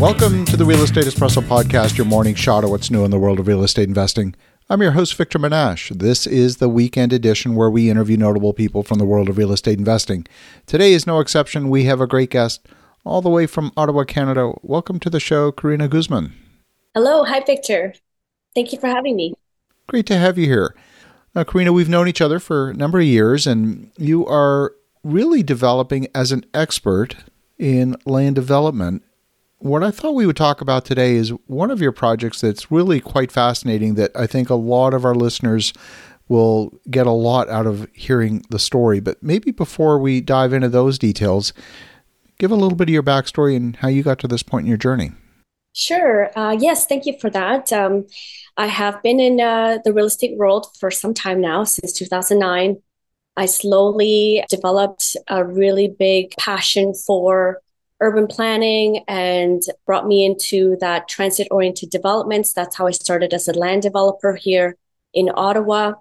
Welcome to the Real Estate Espresso Podcast, your morning shot of what's new in the world of real estate investing. I'm your host, Victor Menasce. This is the weekend edition where we interview notable people from the world of real estate investing. Today is no exception. We have a great guest all the way from Ottawa, Canada. Welcome to the show, Karina Guzman. Hello. Hi, Victor. Thank you for having me. Great to have you here. Now, Karina, we've known each other for a number of years, and you are really developing as an expert in land development what I thought we would talk about today is one of your projects that's really quite fascinating that I think a lot of our listeners will get a lot out of hearing the story. But maybe before we dive into those details, give a little bit of your backstory and how you got to this point in your journey. Sure. Uh, yes, thank you for that. Um, I have been in uh, the real estate world for some time now, since 2009. I slowly developed a really big passion for urban planning and brought me into that transit oriented developments. That's how I started as a land developer here in Ottawa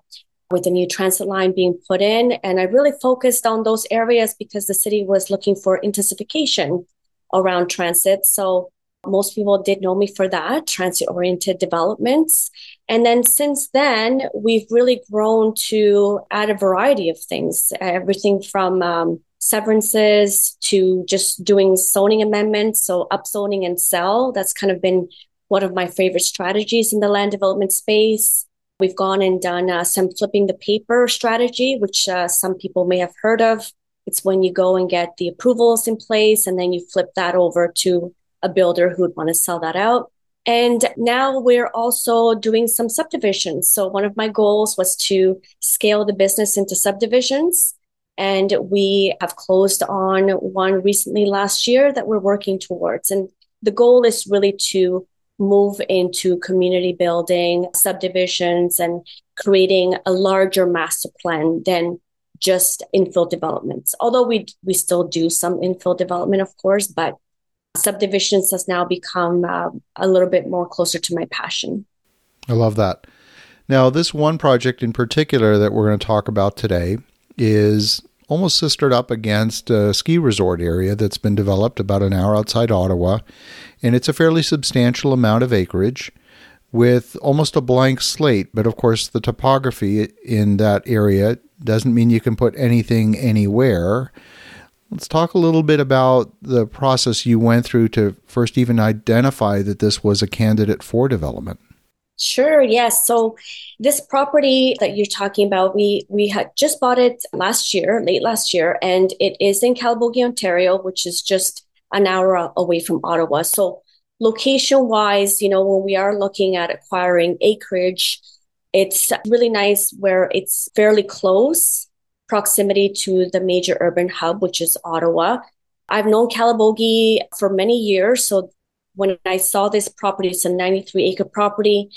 with the new transit line being put in. And I really focused on those areas because the city was looking for intensification around transit. So most people did know me for that, transit oriented developments. And then since then, we've really grown to add a variety of things, everything from um, severances to just doing zoning amendments. So upzoning and sell. That's kind of been one of my favorite strategies in the land development space. We've gone and done uh, some flipping the paper strategy, which uh, some people may have heard of. It's when you go and get the approvals in place and then you flip that over to a builder who would want to sell that out. And now we're also doing some subdivisions. So one of my goals was to scale the business into subdivisions. And we have closed on one recently last year that we're working towards. And the goal is really to move into community building, subdivisions, and creating a larger master plan than just infill developments. Although we we still do some infill development, of course, but subdivisions has now become uh, a little bit more closer to my passion. I love that. Now, this one project in particular that we're going to talk about today is almost sistered up against a ski resort area that's been developed about an hour outside Ottawa. And it's a fairly substantial amount of acreage with almost a blank slate. But of course, the topography in that area doesn't mean you can put anything anywhere. Let's talk a little bit about the process you went through to first even identify that this was a candidate for development. Sure. Yes. So this property that you're talking about, we we had just bought it last year, late last year, and it is in Calabogie, Ontario, which is just an hour away from Ottawa. So location wise, you know, when we are looking at acquiring acreage, it's really nice where it's fairly close proximity to the major urban hub, which is Ottawa. I've known Calabogie for many years, so when I saw this property, it's a 93 acre property.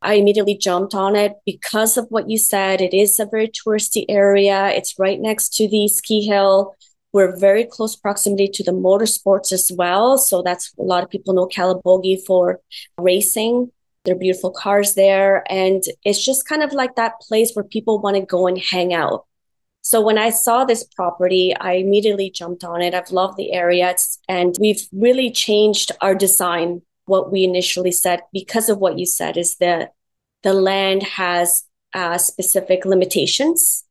I immediately jumped on it because of what you said. It is a very touristy area. It's right next to the ski hill. We're very close proximity to the motorsports as well. So that's a lot of people know Calabogie for racing. There are beautiful cars there. And it's just kind of like that place where people want to go and hang out. So when I saw this property, I immediately jumped on it. I've loved the area and we've really changed our design. What we initially said, because of what you said, is that the land has uh, specific limitations.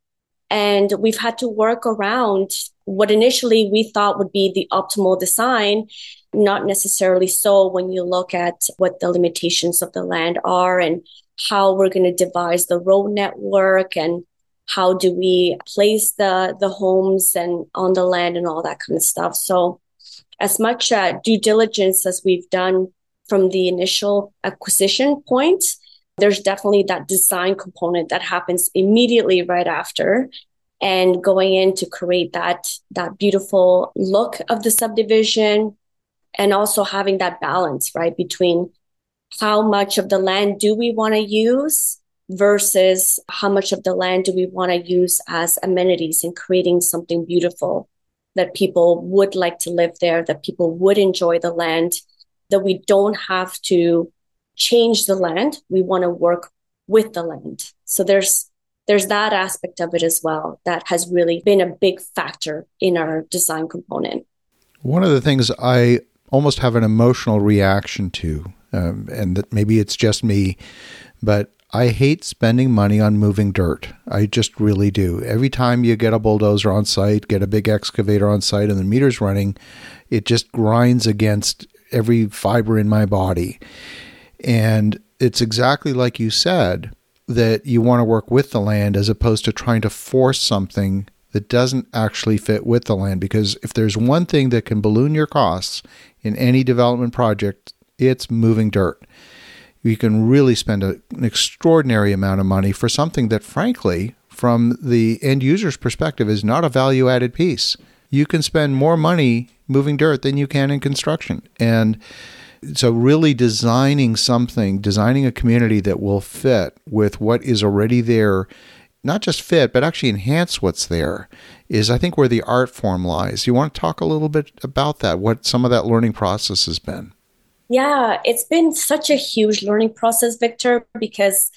And we've had to work around what initially we thought would be the optimal design, not necessarily so when you look at what the limitations of the land are and how we're going to devise the road network and how do we place the the homes and on the land and all that kind of stuff. So as much uh, due diligence as we've done from the initial acquisition point there's definitely that design component that happens immediately right after and going in to create that that beautiful look of the subdivision and also having that balance right between how much of the land do we want to use versus how much of the land do we want to use as amenities and creating something beautiful that people would like to live there, that people would enjoy the land, that we don't have to change the land. We want to work with the land. So there's there's that aspect of it as well that has really been a big factor in our design component. One of the things I almost have an emotional reaction to. Um, and that maybe it's just me, but I hate spending money on moving dirt. I just really do. Every time you get a bulldozer on site, get a big excavator on site, and the meter's running, it just grinds against every fiber in my body. And it's exactly like you said that you want to work with the land as opposed to trying to force something that doesn't actually fit with the land. Because if there's one thing that can balloon your costs in any development project, it's moving dirt. You can really spend a, an extraordinary amount of money for something that, frankly, from the end user's perspective, is not a value added piece. You can spend more money moving dirt than you can in construction. And so really designing something designing a community that will fit with what is already there not just fit but actually enhance what's there is i think where the art form lies you want to talk a little bit about that what some of that learning process has been yeah it's been such a huge learning process victor because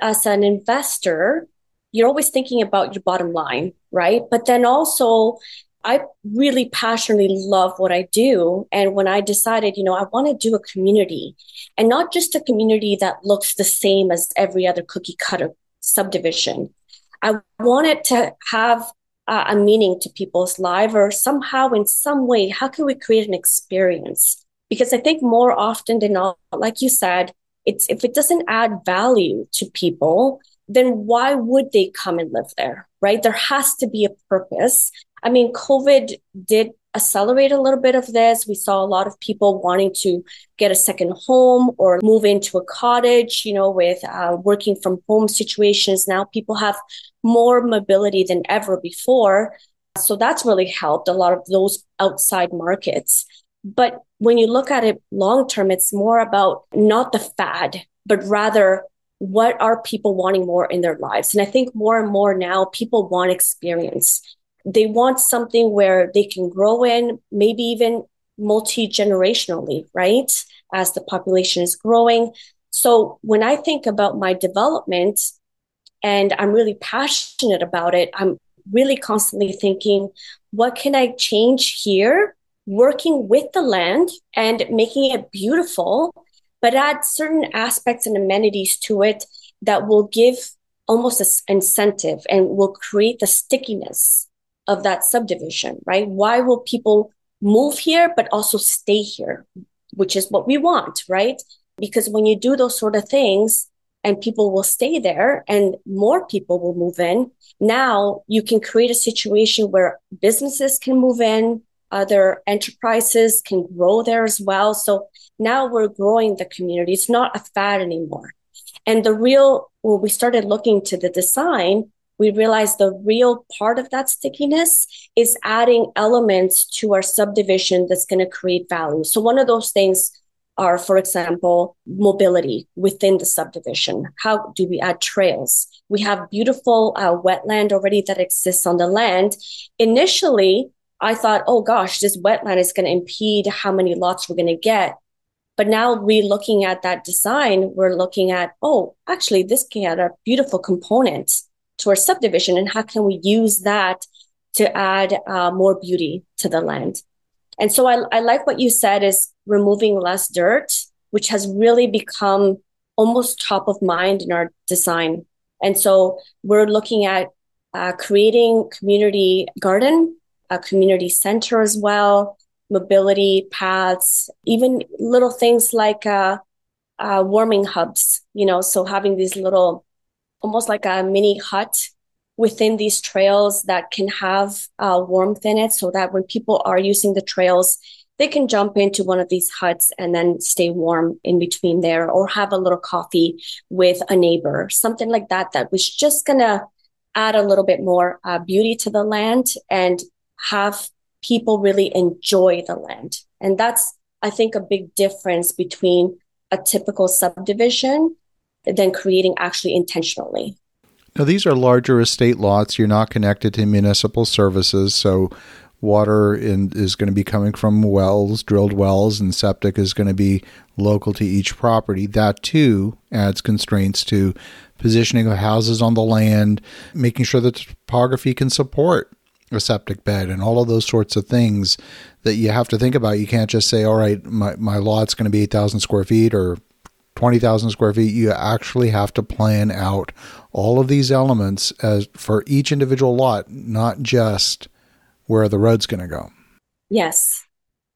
as an investor you're always thinking about your bottom line right but then also I really passionately love what I do. And when I decided, you know, I want to do a community and not just a community that looks the same as every other cookie cutter subdivision, I wanted to have uh, a meaning to people's life or somehow, in some way, how can we create an experience? Because I think more often than not, like you said, it's if it doesn't add value to people, then why would they come and live there? Right? There has to be a purpose. I mean, COVID did accelerate a little bit of this. We saw a lot of people wanting to get a second home or move into a cottage, you know, with uh, working from home situations. Now people have more mobility than ever before. So that's really helped a lot of those outside markets. But when you look at it long term, it's more about not the fad, but rather what are people wanting more in their lives? And I think more and more now people want experience they want something where they can grow in, maybe even multi generationally, right? As the population is growing. So when I think about my development and I'm really passionate about it, I'm really constantly thinking, what can I change here? Working with the land and making it beautiful, but add certain aspects and amenities to it that will give almost an incentive and will create the stickiness of that subdivision, right? Why will people move here, but also stay here, which is what we want, right? Because when you do those sort of things and people will stay there and more people will move in, now you can create a situation where businesses can move in, other enterprises can grow there as well. So now we're growing the community. It's not a fad anymore. And the real, when we started looking to the design, we realized the real part of that stickiness is adding elements to our subdivision that's going to create value. So one of those things are, for example, mobility within the subdivision. How do we add trails? We have beautiful uh, wetland already that exists on the land. Initially, I thought, oh gosh, this wetland is going to impede how many lots we're going to get. But now we looking at that design, we're looking at, oh, actually, this can add a beautiful component to our subdivision and how can we use that to add uh, more beauty to the land and so I, I like what you said is removing less dirt which has really become almost top of mind in our design and so we're looking at uh, creating community garden a community center as well mobility paths even little things like uh, uh, warming hubs you know so having these little almost like a mini hut within these trails that can have uh, warmth in it so that when people are using the trails, they can jump into one of these huts and then stay warm in between there or have a little coffee with a neighbor, something like that, that was just going to add a little bit more uh, beauty to the land and have people really enjoy the land. And that's, I think, a big difference between a typical subdivision than creating actually intentionally. Now, these are larger estate lots. You're not connected to municipal services, so water in, is going to be coming from wells, drilled wells, and septic is going to be local to each property. That too adds constraints to positioning of houses on the land, making sure that the topography can support a septic bed and all of those sorts of things that you have to think about. You can't just say, all right, my, my lot's going to be 8,000 square feet or 20,000 square feet. You actually have to plan out all of these elements as for each individual lot, not just where the road's going to go. Yes,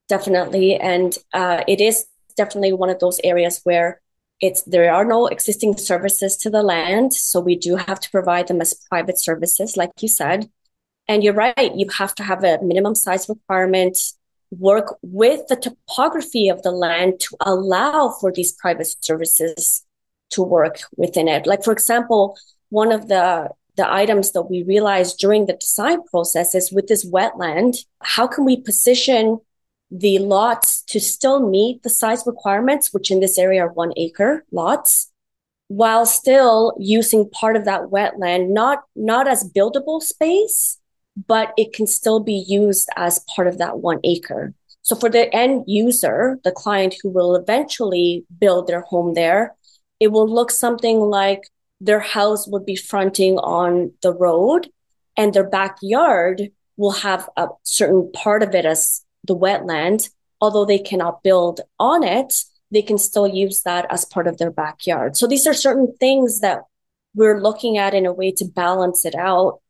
definitely. And uh, it is definitely one of those areas where it's there are no existing services to the land so we do have to provide them as private services like you said and you're right you have to have a minimum size requirement work with the topography of the land to allow for these private services to work within it. Like for example one of the the items that we realized during the design process is with this wetland how can we position the lots to still meet the size requirements, which in this area are one acre lots, while still using part of that wetland, not, not as buildable space, but it can still be used as part of that one acre. So for the end user, the client who will eventually build their home there, it will look something like their house would be fronting on the road and their backyard will have a certain part of it as the wetland, although they cannot build on it, they can still use that as part of their backyard. So these are certain things that we're looking at in a way to balance it out,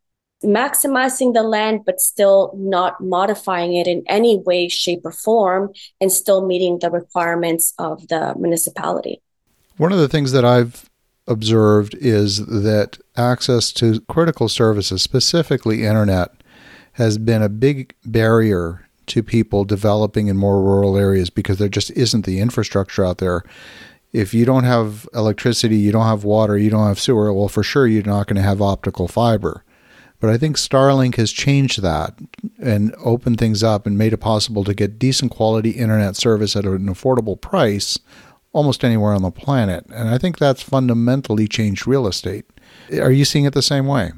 maximizing the land, but still not modifying it in any way, shape, or form, and still meeting the requirements of the municipality. One of the things that I've observed is that access to critical services, specifically internet, has been a big barrier to people developing in more rural areas because there just isn't the infrastructure out there. If you don't have electricity, you don't have water, you don't have sewer, well, for sure you're not going to have optical fiber. But I think Starlink has changed that and opened things up and made it possible to get decent quality internet service at an affordable price almost anywhere on the planet. And I think that's fundamentally changed real estate. Are you seeing it the same way?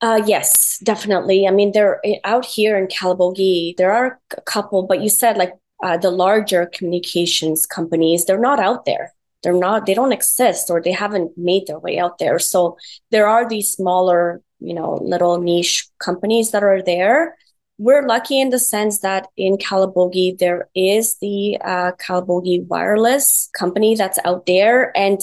Uh, yes, definitely. I mean, they're eh, out here in Calabogie. There are a couple, but you said like uh, the larger communications companies, they're not out there. They're not. They don't exist, or they haven't made their way out there. So there are these smaller, you know, little niche companies that are there. We're lucky in the sense that in Calabogie there is the uh, Wireless company that's out there, and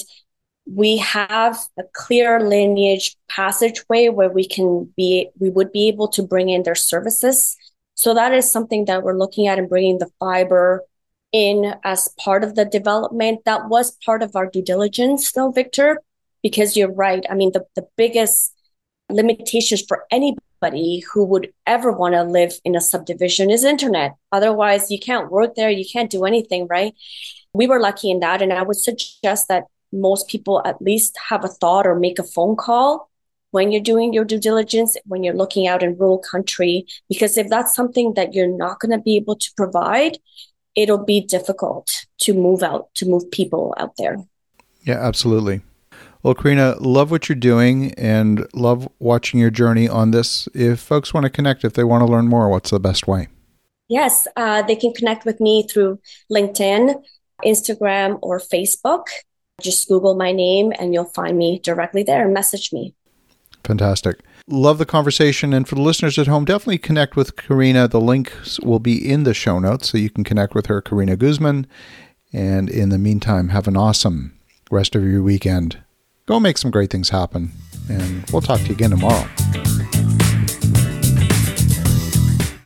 we have a clear lineage passageway where we can be we would be able to bring in their services. So that is something that we're looking at and bringing the fiber in as part of the development. That was part of our due diligence though victor because you're right. I mean the, the biggest limitations for anybody who would ever want to live in a subdivision is internet otherwise you can't work there you can't do anything right we were lucky in that and i would suggest that most people at least have a thought or make a phone call when you're doing your due diligence, when you're looking out in rural country, because if that's something that you're not going to be able to provide, it'll be difficult to move out, to move people out there. Yeah, absolutely. Well, Karina, love what you're doing and love watching your journey on this. If folks want to connect, if they want to learn more, what's the best way? Yes, uh, they can connect with me through LinkedIn, Instagram, or Facebook. Just Google my name and you'll find me directly there and message me. Fantastic. Love the conversation. And for the listeners at home, definitely connect with Karina. The links will be in the show notes so you can connect with her, Karina Guzman. And in the meantime, have an awesome rest of your weekend. Go make some great things happen. And we'll talk to you again tomorrow.